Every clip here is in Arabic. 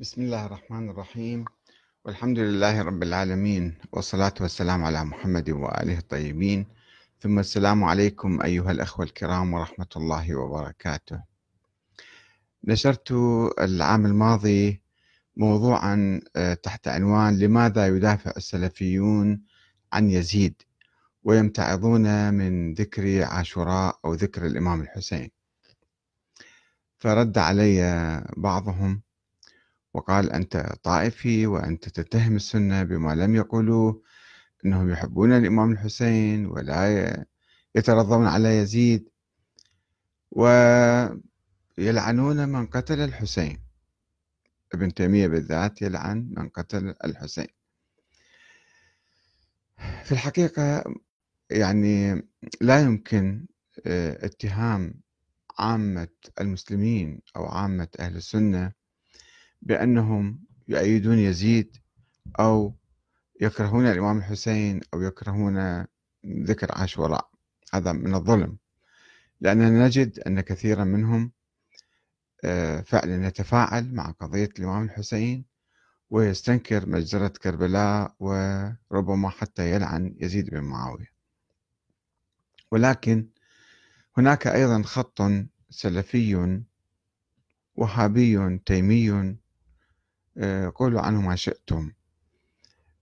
بسم الله الرحمن الرحيم. والحمد لله رب العالمين والصلاة والسلام على محمد وآله الطيبين. ثم السلام عليكم أيها الأخوة الكرام ورحمة الله وبركاته. نشرت العام الماضي موضوعا آه، تحت عنوان لماذا يدافع السلفيون عن يزيد ويمتعضون من ذكر عاشوراء أو ذكر الإمام الحسين. فرد علي بعضهم وقال أنت طائفي وأنت تتهم السنة بما لم يقولوا أنهم يحبون الإمام الحسين ولا يترضون على يزيد ويلعنون من قتل الحسين. ابن تيمية بالذات يلعن من قتل الحسين. في الحقيقة يعني لا يمكن آه، اتهام عامة المسلمين أو عامة أهل السنة بأنهم يؤيدون يزيد أو يكرهون الإمام الحسين أو يكرهون ذكر عاشوراء هذا من الظلم. لأننا نجد أن كثيرا منهم آه، فعلا يتفاعل مع قضية الإمام الحسين ويستنكر مجزرة كربلاء وربما حتى يلعن يزيد بن معاوية. ولكن هناك أيضا خط سلفي وهابي تيمي قولوا عنه ما شئتم.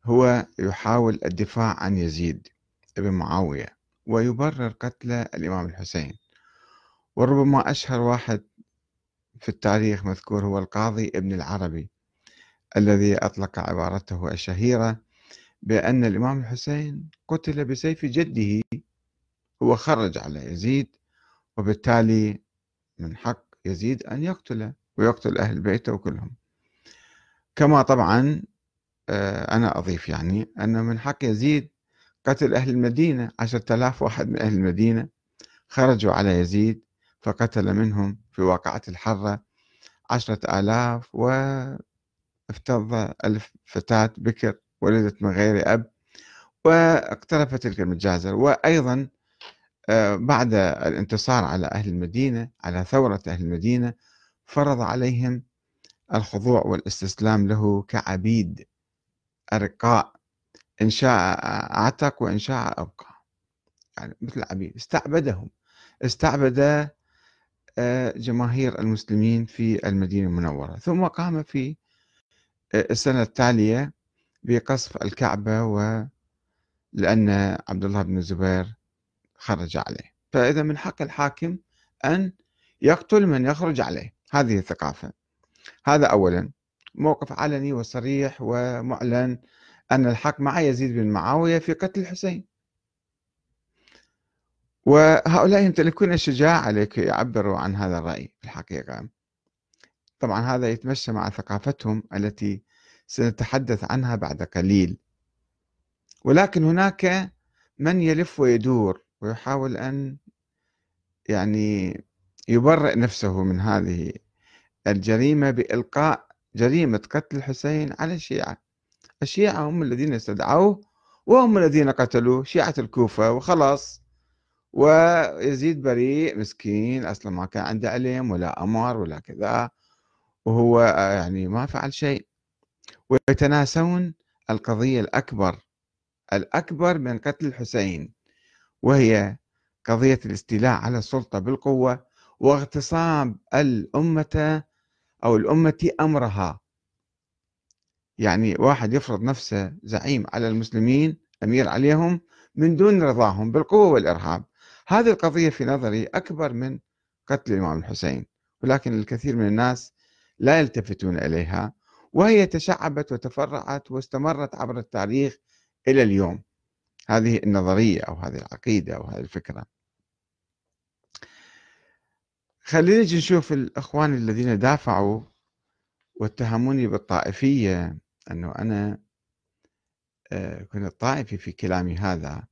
هو يحاول الدفاع عن يزيد بن معاوية ويبرر قتل الإمام الحسين. وربما أشهر واحد في التاريخ مذكور هو القاضي ابن العربي الذي أطلق عبارته الشهيرة بأن الإمام الحسين قتل بسيف جده. هو خرج على يزيد وبالتالي من حق يزيد أن يقتله ويقتل أهل بيته كلهم. كما طبعا آه، أنا أضيف يعني أن من حق يزيد قتل أهل المدينة عشرة آلاف واحد من أهل المدينة. خرجوا على يزيد فقتل منهم في واقعة الحرة عشرة آلاف وافتض ألف فتاة بكر ولدت من غير أب واقترفت تلك المجازر وأيضا آه، بعد الانتصار على أهل المدينة على ثورة أهل المدينة فرض عليهم الخضوع والاستسلام له كعبيد أرقاء إن شاء أعتق وإن شاء أبقى. يعني مثل عبيد استعبدهم. استعبد آه، جماهير المسلمين في المدينة المنورة. ثم قام في آه، السنة التالية بقصف الكعبة و لأن عبد الله بن الزبير خرج عليه. فإذا من حق الحاكم أن يقتل من يخرج عليه. هذه الثقافة. هذا أولا. موقف علني وصريح ومعلن أن الحق مع يزيد بن معاوية في قتل الحسين. وهؤلاء يمتلكون الشجاعة لكي يعبروا عن هذا الرأي في الحقيقة. طبعا هذا يتمشى مع ثقافتهم التي سنتحدث عنها بعد قليل. ولكن هناك من يلف ويدور ويحاول أن يعني يبرئ نفسه من هذه الجريمة بإلقاء جريمة قتل الحسين على الشيعة. الشيعة هم الذين استدعوه وهم الذين قتلوه شيعة الكوفة وخلاص. ويزيد بريء مسكين أصلا ما كان عنده علم ولا أمر ولا كذا وهو يعني ما فعل شيء. ويتناسون القضية الأكبر الأكبر من قتل الحسين وهي قضية الاستيلاء على السلطة بالقوة واغتصاب الأمة أو الأمة أمرها. يعني واحد يفرض نفسه زعيم على المسلمين أمير عليهم من دون رضاهم بالقوة والإرهاب. هذه القضية في نظري أكبر من قتل الإمام الحسين ولكن الكثير من الناس لا يلتفتون إليها وهي تشعبت وتفرعت واستمرت عبر التاريخ إلى اليوم. هذه النظرية أو هذه العقيدة أو هذه الفكرة. خلينا نشوف الإخوان الذين دافعوا واتهموني بالطائفية أنه أنا آه، كنت طائفي في كلامي هذا.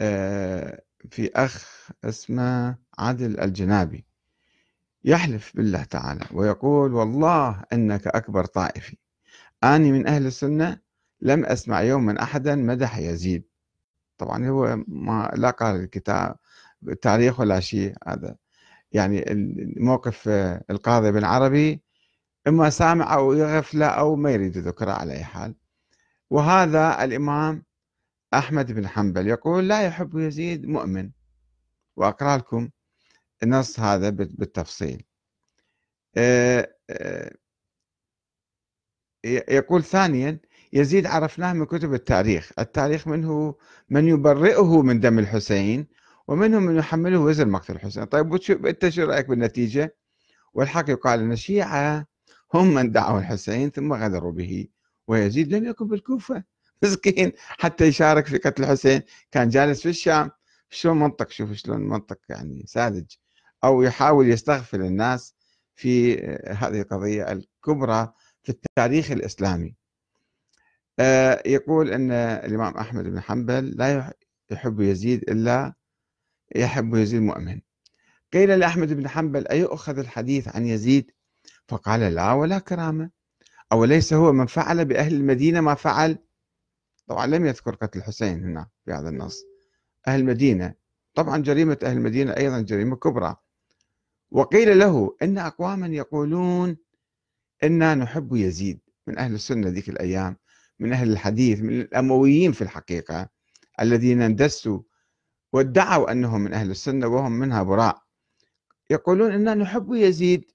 آه، في أخ اسمه عادل الجنابي يحلف بالله تعالى ويقول والله أنك أكبر طائفي. أني من أهل السنة لم أسمع يوما أحدا مدح يزيد. طبعا هو ما لا قال الكتاب التاريخ ولا شيء هذا يعني موقف القاضي بن عربي إما سامع أو يغفله أو ما يريد ذكره على أي حال. وهذا الإمام أحمد بن حنبل يقول لا يحب يزيد مؤمن. وأقرأ لكم النص هذا بالتفصيل. آه، آه، يقول ثانيا يزيد عرفناه من كتب التاريخ. التاريخ منه من يبرئه من دم الحسين ومنهم من يحمله وزر مقتل الحسين. طيب أنت شو رأيك بالنتيجة؟ والحق يقال إن الشيعة هم من دعوا الحسين ثم غدروا به ويزيد لم يكن بالكوفة. مسكين. حتى يشارك في قتل الحسين. كان جالس في الشام. شلون منطق؟ شوف شلون منطق يعني ساذج. أو يحاول يستغفل الناس في هذه القضية الكبرى في التاريخ الإسلامي. آه، يقول إن الإمام أحمد بن حنبل لا يحب يزيد إلا يحب يزيد مؤمن. قيل لأحمد بن حنبل أيؤخذ الحديث عن يزيد؟ فقال لا ولا كرامة. أو ليس هو من فعل بأهل المدينة ما فعل؟ طبعا لم يذكر قتل الحسين هنا في هذا النص. أهل المدينة. طبعا جريمة أهل المدينة أيضا جريمة كبرى. وقيل له إن أقواما يقولون إنا نحب يزيد من أهل السنة ذيك الأيام من أهل الحديث من الأمويين في الحقيقة الذين اندسوا وادعوا أنهم من أهل السنة وهم منها براء. يقولون إننا نحب يزيد.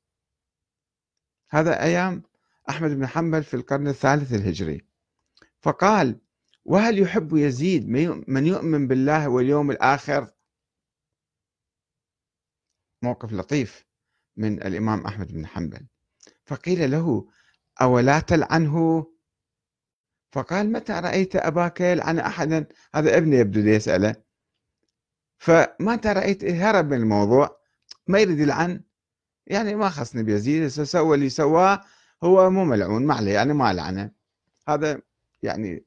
هذا أيام أحمد بن حنبل في القرن الثالث الهجري. فقال وهل يحب يزيد من يؤمن بالله واليوم الآخر؟ موقف لطيف من الإمام أحمد بن حنبل. فقيل له أولا تلعنه فقال متى رأيت أباك يلعن أحدا؟ هذا ابني يبدو يسأله فمتى رأيت هرب من الموضوع؟ ما يريد يلعن يعني ما خصني بيزيد سوى اللي سواه هو مو ملعون ما عليه يعني ما لعنه. هذا يعني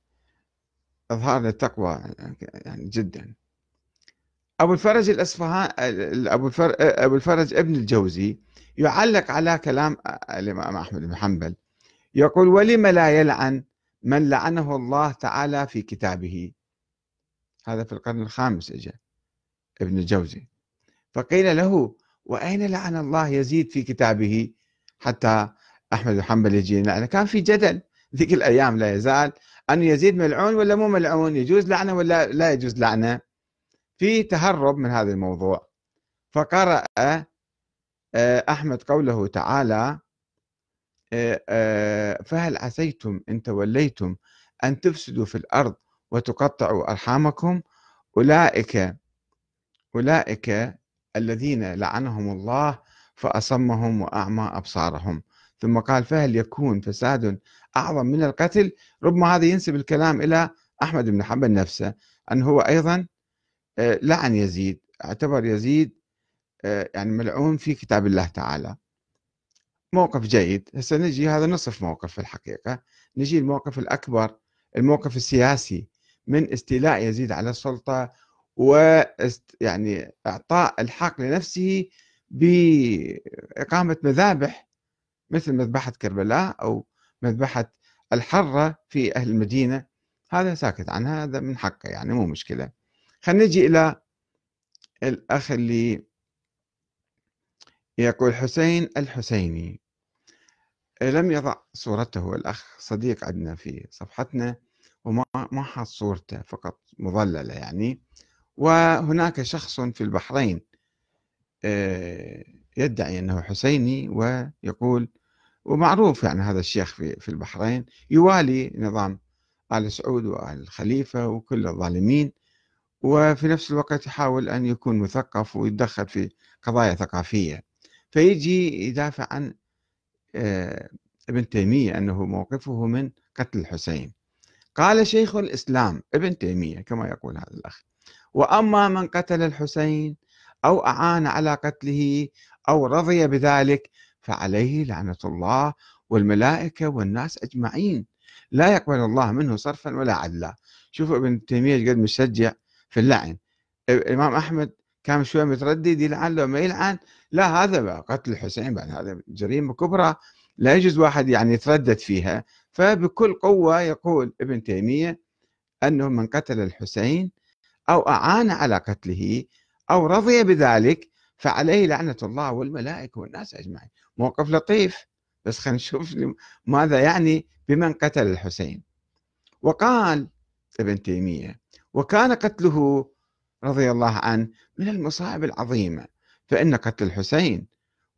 إظهار للتقوى يعني جدا. أبو الفرج الأصفهان أبو أبو الفرج ابن الجوزي يعلق على كلام الإمام أحمد بن حنبل. يقول ولم لا يلعن من لعنه الله تعالى في كتابه؟ هذا في القرن الخامس اجى ابن الجوزي. فقيل له وأين لعن الله يزيد في كتابه حتى أحمد حنبل يجي لعنه كان في جدل ذيك الأيام لا يزال أن يزيد ملعون ولا مو ملعون يجوز لعنة ولا لا يجوز لعنة؟ في تهرب من هذا الموضوع. فقرأ آه، أحمد قوله تعالى آه، آه، فهل عسيتم إن توليتم أن تفسدوا في الأرض وتقطعوا أرحامكم؟ أولئك أولئك الذين لعنهم الله فأصمهم وأعمى أبصارهم. ثم قال فهل يكون فساد أعظم من القتل؟ ربما هذا ينسب الكلام إلى أحمد بن حنبل نفسه أنه هو أيضا آه، لعن يزيد اعتبر يزيد آه، يعني ملعون في كتاب الله تعالى. موقف جيد. هسه نجي هذا نصف موقف في الحقيقة. نجي الموقف الأكبر الموقف السياسي من استيلاء يزيد على السلطة ويعني إعطاء الحق لنفسه بإقامة مذابح مثل مذبحة كربلاء أو مذبحة الحرة في أهل المدينة. هذا ساكت عنها هذا من حقه يعني مو مشكلة. خلينا نجي إلى الأخ اللي يقول حسين الحسيني. لم يضع صورته الأخ صديق عندنا في صفحتنا وما ما حط صورته فقط مظللة يعني. وهناك شخص في البحرين آه، يدعي أنه حسيني ويقول ومعروف يعني هذا الشيخ في البحرين يوالي نظام آل سعود وآل الخليفة وكل الظالمين وفي نفس الوقت يحاول أن يكون مثقف ويتدخل في قضايا ثقافية. فيجي يدافع عن آه، ابن تيمية أنه موقفه من قتل الحسين. قال شيخ الإسلام ابن تيمية كما يقول هذا الأخ وأما من قتل الحسين أو أعان على قتله أو رضي بذلك فعليه لعنة الله والملائكة والناس أجمعين. لا يقبل الله منه صرفا ولا عدلا. شوفوا ابن تيمية قد مشجع في اللعن. الإمام أحمد كان شوي متردد يلعن لو ما يلعن لا هذا قتل الحسين بعد هذا جريمة كبرى لا يجوز واحد يعني يتردد فيها. فبكل قوة يقول ابن تيمية أنه من قتل الحسين أو أعان على قتله أو رضي بذلك فعليه لعنة الله والملائكة والناس أجمعين. موقف لطيف بس خلينا نشوف ماذا يعني بمن قتل الحسين. وقال ابن تيمية وكان قتله رضي الله عنه من المصائب العظيمة فإن قتل الحسين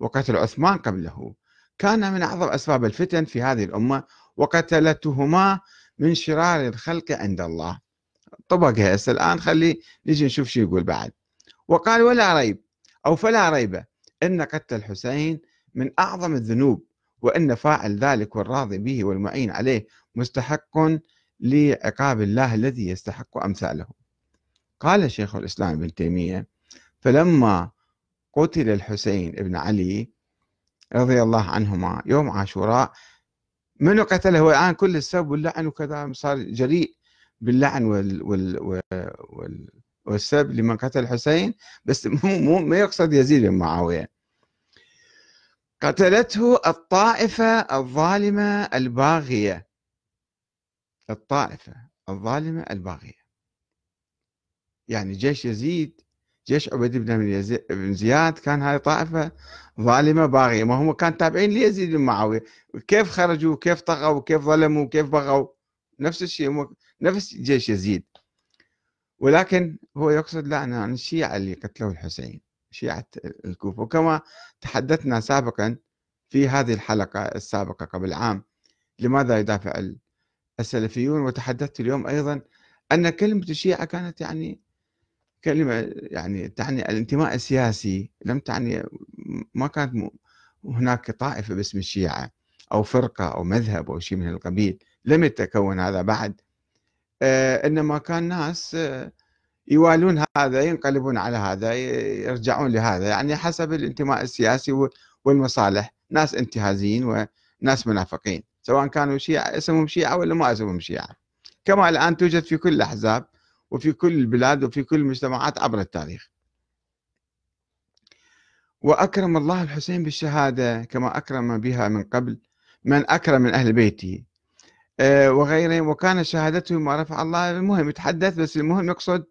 وقتل عثمان قبله كان من أعظم أسباب الفتن في هذه الأمة وقتلتهما من شرار الخلق عند الله. طبقها هسه الآن خلي نجي نشوف شو يقول بعد. وقال ولا ريب أو فلا ريب أن قتل الحسين من أعظم الذنوب وأن فاعل ذلك والراضي به والمعين عليه مستحق لعقاب الله الذي يستحق أمثاله. قال شيخ الإسلام ابن تيمية فلما قتل الحسين ابن علي رضي الله عنهما يوم عاشوراء من قتله؟ هو الآن كل السب واللعن وكذا صار جريء. باللعن وال وال وال والسب لمن قتل الحسين بس مو مو ما يقصد يزيد بن معاوية. قتلته الطائفة الظالمة الباغية. الطائفة الظالمة الباغية. يعني جيش يزيد جيش عبيد بن زياد كان هاي طائفة ظالمة باغية. ما هم كان تابعين ليزيد بن معاوية. كيف خرجوا؟ كيف طغوا؟ كيف ظلموا؟ كيف بغوا؟ نفس الشيء. نفس جيش يزيد. ولكن هو يقصد لا عن الشيعة اللي قتلوا الحسين شيعة الكوفة. وكما تحدثنا سابقا في هذه الحلقة السابقة قبل عام لماذا يدافع السلفيون. وتحدثت اليوم أيضا أن كلمة الشيعة كانت يعني كلمة يعني تعني الانتماء السياسي لم تعني ما كانت هناك طائفة باسم الشيعة أو فرقة أو مذهب أو شيء من القبيل. لم يتكون هذا بعد. آه، إنما كان ناس آه، يوالون هذا ينقلبون على هذا يرجعون لهذا يعني حسب الانتماء السياسي والمصالح. ناس انتهازيين وناس منافقين سواء كانوا شيعة اسمهم شيعة ولا ما اسمهم شيعة. كما الآن توجد في كل الأحزاب وفي كل البلاد وفي كل المجتمعات عبر التاريخ. وأكرم الله الحسين بالشهادة كما أكرم بها من قبل من أكرم من أهل بيته. وغيرهم وكان شهادته ما رفع الله المهم يتحدث بس المهم يقصد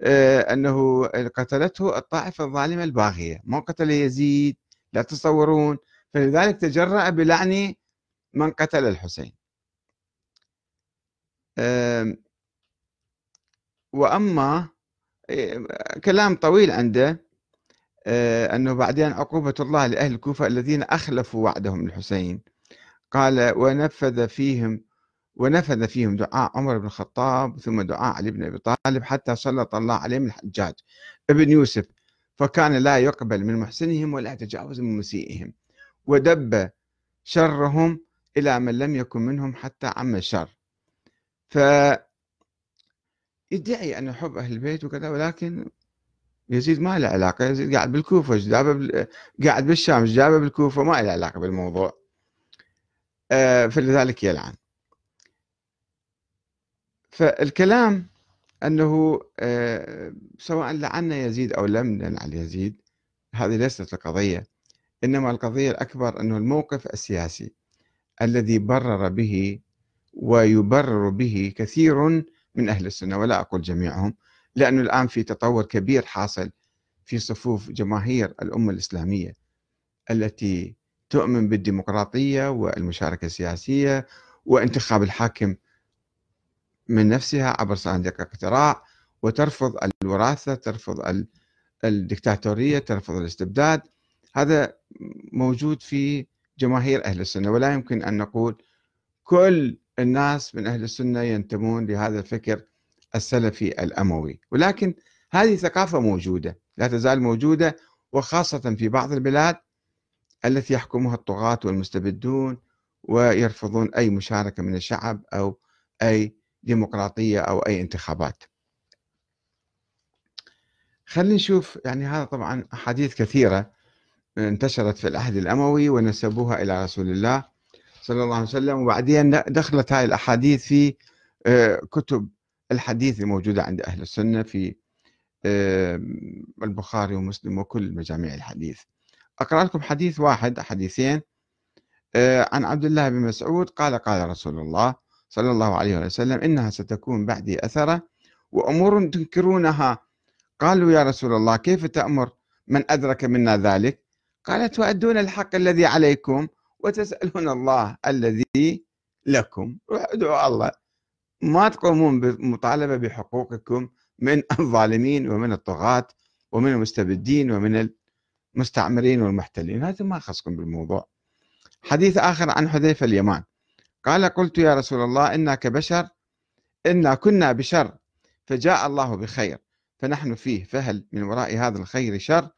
آه، أنه قتلته الطائفة الظالمة الباغية. ما قتل يزيد لا تصورون. فلذلك تجرأ بلعن من قتل الحسين. وأما كلام طويل عنده أنه بعدين عقوبة الله لأهل الكوفة الذين أخلفوا وعدهم الحسين. قال ونفذ فيهم ونفذ فيهم دعاء عمر بن الخطاب ثم دعاء علي بن أبي طالب حتى سلط الله عليهم الحجاج ابن يوسف فكان لا يقبل من محسنهم ولا يتجاوز من مسيئهم ودب شرهم إلى من لم يكن منهم حتى عم الشر. ف يدعي انه يحب أهل البيت وكذا ولكن يزيد ما له علاقة يزيد قاعد بالكوفة قاعد بالشام جابه بالكوفة ما له علاقة بالموضوع. فلذلك يلعن. فالكلام أنه آه، سواء لعنا يزيد أو لم نلعن يزيد هذه ليست القضية إنما القضية الأكبر أنه الموقف السياسي الذي برر به ويبرر به كثير من أهل السنة ولا أقول جميعهم لأنه الآن في تطور كبير حاصل في صفوف جماهير الأمة الإسلامية التي تؤمن بالديمقراطية والمشاركة السياسية وانتخاب الحاكم من نفسها عبر صناديق الاقتراع وترفض الوراثة ترفض الدكتاتورية ترفض الاستبداد. هذا موجود في جماهير أهل السنة ولا يمكن أن نقول كل الناس من أهل السنة ينتمون لهذا الفكر السلفي الأموي. ولكن هذه ثقافة موجودة لا تزال موجودة وخاصة في بعض البلاد التي يحكمها الطغاة والمستبدون ويرفضون أي مشاركة من الشعب أو أي ديمقراطية أو أي انتخابات. خلينا نشوف يعني هذا طبعا أحاديث كثيرة انتشرت في العهد الأموي ونسبوها إلى رسول الله صلى الله عليه وسلم وبعدين دخلت هاي الأحاديث في آه، كتب الحديث الموجودة عند أهل السنة في آه، البخاري ومسلم وكل مجاميع الحديث. أقرأ لكم حديث واحد حديثين آه، عن عبد الله بن مسعود قال قال رسول الله صلى الله عليه وسلم إنها ستكون بعدي أثرة وأمور تنكرونها. قالوا يا رسول الله كيف تأمر؟ من أدرك منا ذلك؟ قال تؤدون الحق الذي عليكم وتسألون الله الذي لكم. ادعوا الله. ما تقومون بمطالبة بحقوقكم من الظالمين ومن الطغاة ومن المستبدين ومن المستعمرين والمحتلين هذا ما خصكم بالموضوع. حديث آخر عن حذيفة اليمان. قال قلت يا رسول الله إنا كبشر إنا كنا بشر فجاء الله بخير فنحن فيه فهل من وراء هذا الخير شر؟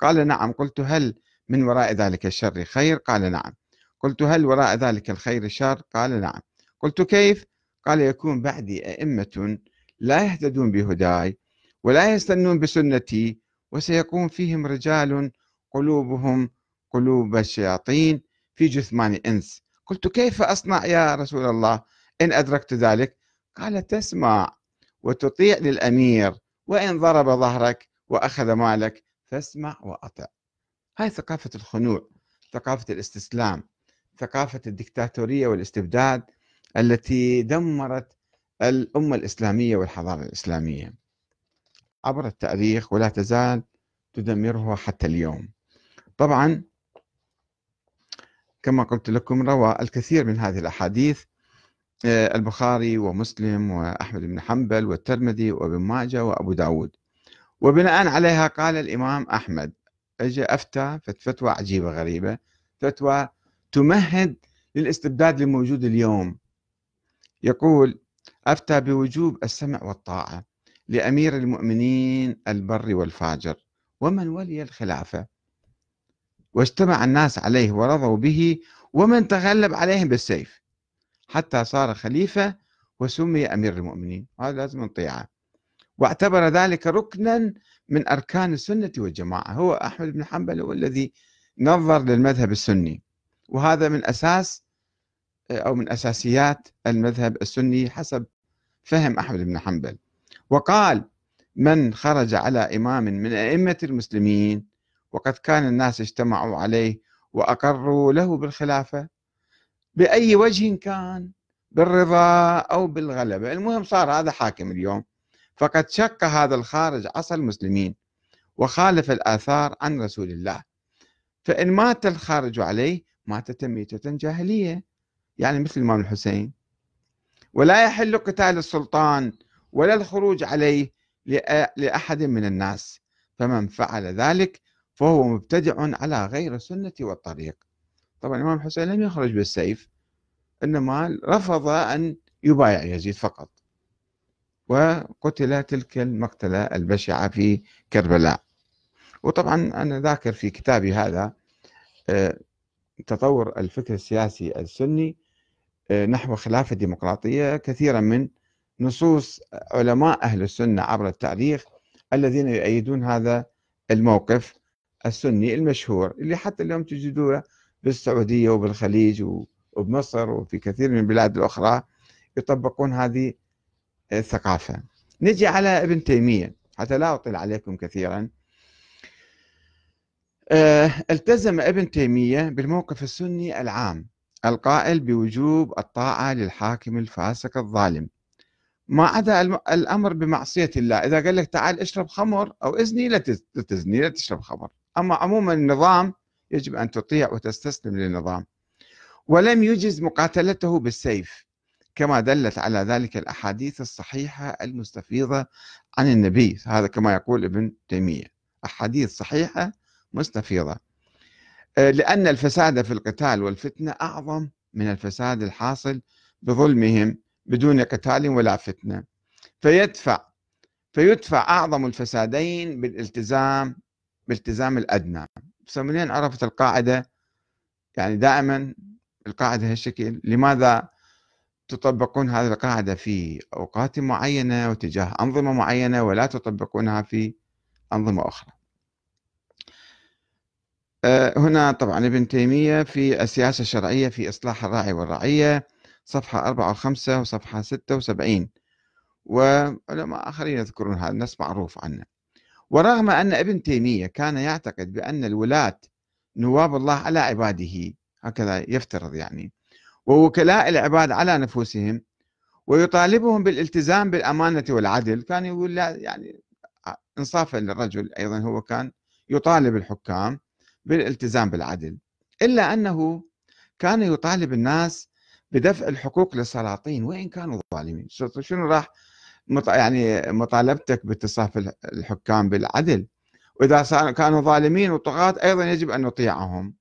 قال نعم. قلت هل من وراء ذلك الشر خير؟ قال نعم. قلت هل وراء ذلك الخير شر؟ قال نعم. قلت كيف؟ قال يكون بعدي أئمة لا يهتدون بهداي ولا يستنون بسنتي وسيكون فيهم رجال قلوبهم قلوب الشياطين في جثمان إنس قلت كيف أصنع يا رسول الله؟ إن أدركت ذلك؟ قال تسمع وتطيع للأمير وإن ضرب ظهرك وأخذ مالك فاسمع وأطع. هاي ثقافة الخنوع ثقافة الاستسلام ثقافة الدكتاتورية والاستبداد التي دمرت الأمة الإسلامية والحضارة الإسلامية. عبر التاريخ ولا تزال تدمره حتى اليوم. طبعا كما قلت لكم روى الكثير من هذه الأحاديث آه، البخاري ومسلم وأحمد بن حنبل والترمذي وابن ماجه وأبو داود. وبناء عليها قال الإمام أحمد اجى أفتى فتوى عجيبة غريبة فتوى تمهد للاستبداد الموجود اليوم. يقول أفتى بوجوب السمع والطاعة لأمير المؤمنين البر والفاجر ومن ولي الخلافة؟ واجتمع الناس عليه ورضوا به ومن تغلب عليهم بالسيف حتى صار خليفة وسمي أمير المؤمنين. هذا لازم نطيعه. واعتبر ذلك ركنا من أركان السنة والجماعة. هو أحمد بن حنبل هو الذي نظر للمذهب السني وهذا من أساس أو من أساسيات المذهب السني حسب فهم أحمد بن حنبل. وقال من خرج على إمام من أئمة المسلمين وقد كان الناس اجتمعوا عليه وأقروا له بالخلافة. بأي وجه كان بالرضا أو بالغلبة. المهم صار هذا حاكم اليوم. فقد شق هذا الخارج عصا المسلمين وخالف الآثار عن رسول الله. فإن مات الخارج عليه ماتت ميتة جاهلية. يعني مثل الإمام الحسين. ولا يحل قتال السلطان ولا الخروج عليه لأحد من الناس. فمن فعل ذلك فهو مبتدع على غير السنة والطريق. طبعا الإمام الحسين لم يخرج بالسيف إنما رفض أن يبايع يزيد فقط وقتل تلك المقتلة البشعة في كربلاء. وطبعا أنا ذاكر في كتابي هذا آه، تطور الفكر السياسي السني آه، نحو خلافة ديمقراطية كثيرا من نصوص علماء أهل السنة عبر التاريخ الذين يؤيدون هذا الموقف. السني المشهور اللي حتى اليوم تجدوه بالسعودية وبالخليج وبمصر وفي كثير من البلاد الأخرى يطبقون هذه الثقافة. نجي على ابن تيمية حتى لا أطيل عليكم كثيرا. آه، التزم ابن تيمية بالموقف السني العام القائل بوجوب الطاعة للحاكم الفاسق الظالم. ما عدا الأمر بمعصية الله إذا قال لك تعال اشرب خمر أو إذني لا تزني لا تشرب خمر. أما عموما النظام يجب أن تطيع وتستسلم للنظام. ولم يجز مقاتلته بالسيف كما دلت على ذلك الأحاديث الصحيحة المستفيضة عن النبي هذا كما يقول ابن تيمية. أحاديث صحيحة مستفيضة. آه، لأن الفساد في القتال والفتنة أعظم من الفساد الحاصل بظلمهم بدون قتال ولا فتنة. فيدفع فيدفع أعظم الفسادين بالالتزام بالتزام الأدنى. فمنين عرفت القاعدة يعني دائما القاعدة هالشكل لماذا تطبقون هذه القاعدة في أوقات معينة وتجاه أنظمة معينة ولا تطبقونها في أنظمة أخرى؟ آه، هنا طبعا ابن تيمية في السياسة الشرعية في إصلاح الراعي والرعية صفحة 4 و5 وصفحة 76 وعلماء آخرين يذكرون هذا النص معروف عنه. ورغم أن ابن تيمية كان يعتقد بأن الولاة نواب الله على عباده هكذا يفترض يعني ووكلاء العباد على نفوسهم ويطالبهم بالالتزام بالأمانة والعدل كان يقول لا يعني انصافا للرجل أيضا هو كان يطالب الحكام بالالتزام بالعدل. إلا أنه كان يطالب الناس بدفع الحقوق للسلاطين وإن كانوا ظالمين. شنو راح يعني مطالبتك باتصاف الحكام بالعدل. وإذا كانوا ظالمين وطغاة أيضا يجب أن نطيعهم.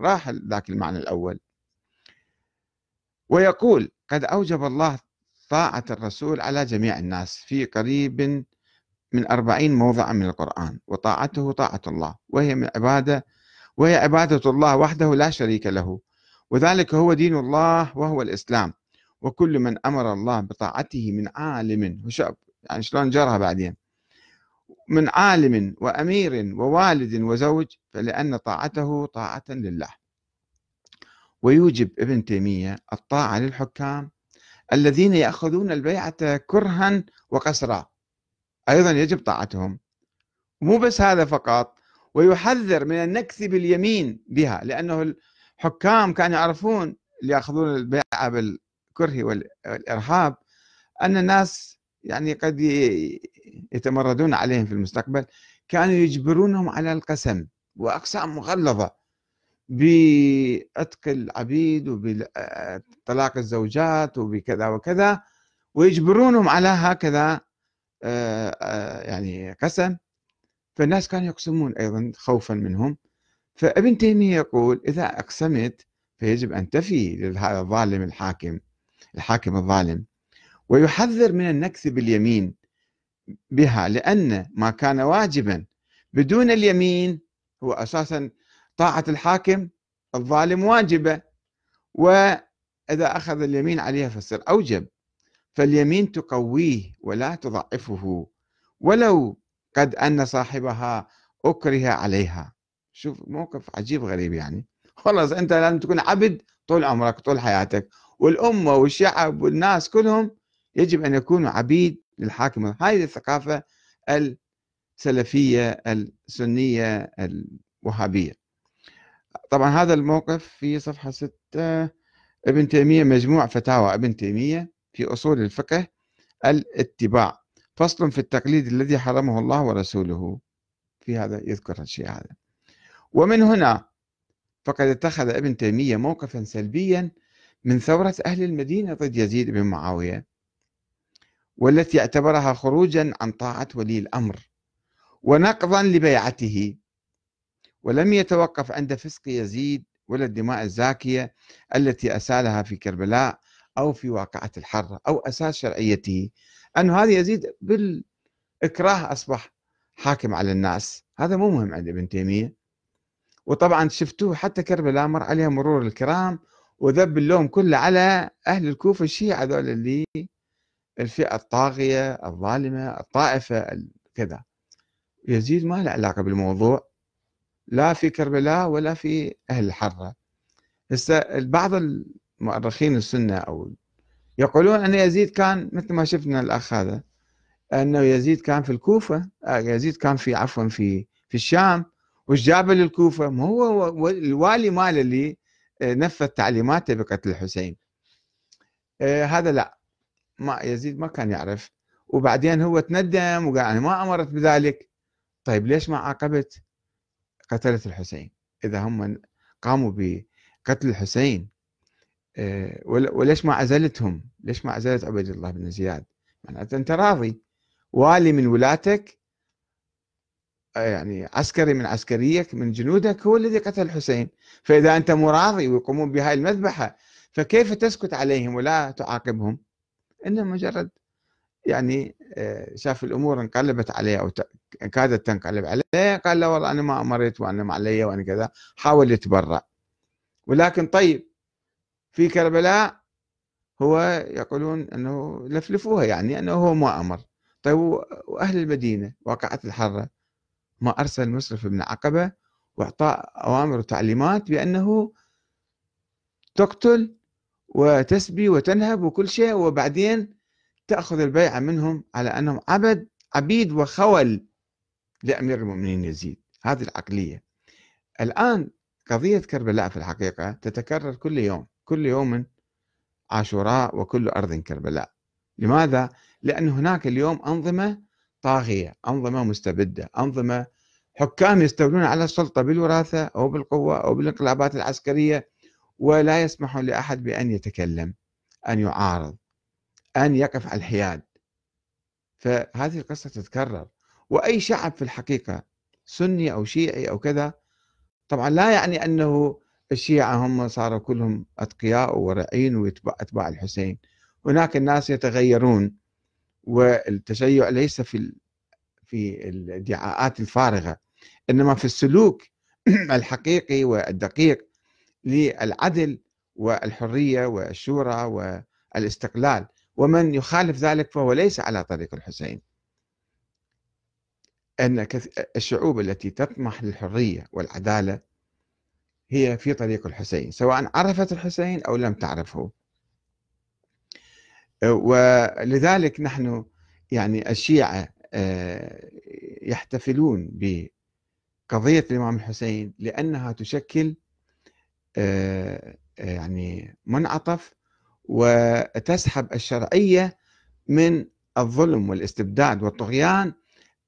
راح ذاك المعنى الأول. ويقول قد أوجب الله طاعة الرسول على جميع الناس في قريب من أربعين موضعا من القرآن وطاعته طاعة الله وهي من عبادة وهي عبادة الله وحده لا شريك له وذلك هو دين الله وهو الإسلام. وكل من أمر الله بطاعته من عالم. وشاب يعني شلون جرها بعدين؟ من عالم وأمير ووالد وزوج فلأن طاعته طاعة لله. ويوجب ابن تيمية الطاعة للحكام الذين يأخذون البيعة كرها وقسرا. أيضا يجب طاعتهم. مو بس هذا فقط ويحذر من النكث باليمين بها لأنه الحكام كانوا يعرفون اللي يأخذون البيعة بالكره والإرهاب أن الناس يعني قد يتمردون عليهم في المستقبل كانوا يجبرونهم على القسم وأقسام مغلظة بعتق العبيد وبطلاق الزوجات وبكذا وكذا ويجبرونهم على هكذا آه، آه، يعني قسم. فالناس كانوا يقسمون أيضا خوفا منهم. فابن تيمية يقول إذا أقسمت فيجب أن تفي لهذا الظالم الحاكم الحاكم الظالم ويحذر من النكث باليمين بها لأن ما كان واجبا بدون اليمين هو أساسا طاعة الحاكم الظالم واجبة وإذا أخذ اليمين عليها فسر أوجب. فاليمين تقويه ولا تضعفه ولو قد أن صاحبها أكره عليها. شوف موقف عجيب غريب يعني. خلاص أنت لازم تكون عبد طول عمرك طول حياتك. والأمة والشعب والناس كلهم يجب أن يكونوا عبيد للحاكم. هذه الثقافة السلفية السنية الوهابية. طبعا هذا الموقف في صفحة ستة ابن تيمية مجموع فتاوى ابن تيمية في أصول الفقه الاتباع. فصل في التقليد الذي حرمه الله ورسوله. في هذا يذكر الشيء هذا. ومن هنا فقد اتخذ ابن تيمية موقفا سلبيا من ثورة أهل المدينة ضد يزيد بن معاوية والتي اعتبرها خروجا عن طاعة ولي الأمر ونقضا لبيعته. ولم يتوقف عند فسق يزيد ولا الدماء الزاكية التي أسالها في كربلاء أو في واقعة الحرة أو أساس شرعيته. أن هذا يزيد بالإكراه أصبح حاكم على الناس. هذا مو مهم عند ابن تيمية. وطبعا شفتوه حتى كربلاء مر عليها مرور الكرام وذب اللوم كله على أهل الكوفة الشيعة هذول اللي الفئة الطاغية الظالمة الطائفة كذا. يزيد ما له علاقة بالموضوع. لا في كربلاء ولا في أهل الحرة. هسه بعض المؤرخين السنة أو يقولون أن يزيد كان مثل ما شفنا الأخ هذا أنه يزيد كان في الكوفة آه، يزيد كان في عفوا في في الشام. وش جابه للكوفة؟ ما هو الوالي مال اللي نفذ تعليماته بقتل الحسين. آه، هذا لا. ما يزيد ما كان يعرف. وبعدين هو تندم وقال أنا ما أمرت بذلك. طيب ليش ما عاقبت قتلة الحسين؟ إذا هم قاموا بقتل الحسين آه، وليش ما عزلتهم ليش ما عزلت عبيد الله بن زياد؟ معناته أنت راضي. والي من ولاتك يعني عسكري من عسكريك من جنودك هو الذي قتل الحسين فإذا أنت مراضي ويقومون بهاي المذبحة فكيف تسكت عليهم ولا تعاقبهم؟ إنه مجرد يعني آه، شاف الأمور انقلبت عليه أو كادت تنقلب عليه قال لا والله أنا ما أمرت وأنا ما علي وأنا كذا حاول يتبرع ولكن طيب في كربلاء هو يقولون أنه لفلفوها يعني أنه هو ما أمر. طيب وأهل المدينة واقعة الحرة ما أرسل مصرف بن عقبة وإعطاء أوامر وتعليمات بأنه تقتل وتسبي وتنهب وكل شيء وبعدين تأخذ البيعة منهم على أنهم عبد عبيد وخول لأمير المؤمنين يزيد. هذه العقلية. الآن قضية كربلاء في الحقيقة تتكرر كل يوم. كل يوم عاشوراء وكل أرض كربلاء. لماذا؟ لأن هناك اليوم أنظمة طاغية أنظمة مستبدة أنظمة حكام يستولون على السلطة بالوراثة أو بالقوة أو بالانقلابات العسكرية ولا يسمحون لأحد بأن يتكلم أن يعارض أن يقف على الحياد. فهذه القصة تتكرر. وأي شعب في الحقيقة سني أو شيعي أو كذا طبعا لا يعني أنه الشيعة هم صاروا كلهم أتقياء وورعين وأتباع الحسين. هناك الناس يتغيرون. والتشيع ليس في في الادعاءات الفارغة إنما في السلوك الحقيقي والدقيق للعدل والحرية والشورى والاستقلال. ومن يخالف ذلك فهو ليس على طريق الحسين. أن الشعوب التي تطمح للحرية والعدالة هي في طريق الحسين سواء عرفت الحسين أو لم تعرفه. ولذلك نحن يعني الشيعة آه، يحتفلون بقضية الإمام الحسين لأنها تشكل آه، يعني منعطف وتسحب الشرعية من الظلم والاستبداد والطغيان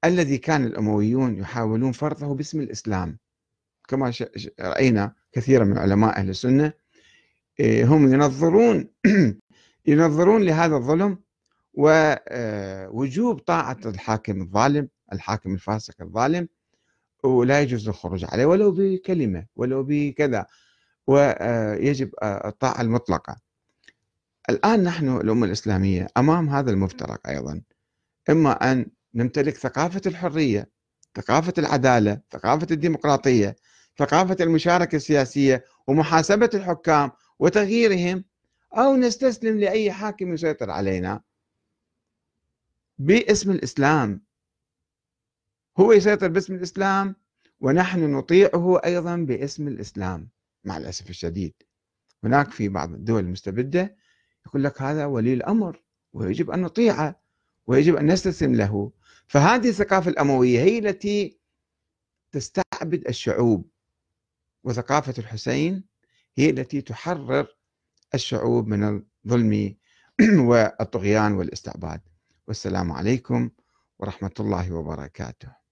الذي كان الأمويون يحاولون فرضه باسم الإسلام. كما رأينا كثيرا من علماء أهل السنة هم ينظرون ينظرون لهذا الظلم ووجوب آه، طاعة الحاكم الظالم الحاكم الفاسق الظالم ولا يجوز الخروج عليه ولو بكلمة ولو بكذا ويجب آه، الطاعة المطلقة. الآن نحن الأمة الإسلامية أمام هذا المفترق أيضا. إما أن نمتلك ثقافة الحرية ثقافة العدالة ثقافة الديمقراطية ثقافة المشاركة السياسية ومحاسبة الحكام وتغييرهم أو نستسلم لأي حاكم يسيطر علينا. باسم الإسلام. هو يسيطر باسم الإسلام ونحن نطيعه أيضا باسم الإسلام مع الأسف الشديد. هناك في بعض الدول المستبدة يقول لك هذا ولي الأمر ويجب أن نطيعه ويجب أن نستسلم له. فهذه الثقافة الأموية هي التي تستعبد الشعوب وثقافة الحسين هي التي تحرر الشعوب من الظلم والطغيان والاستعباد. والسلام عليكم ورحمة الله وبركاته.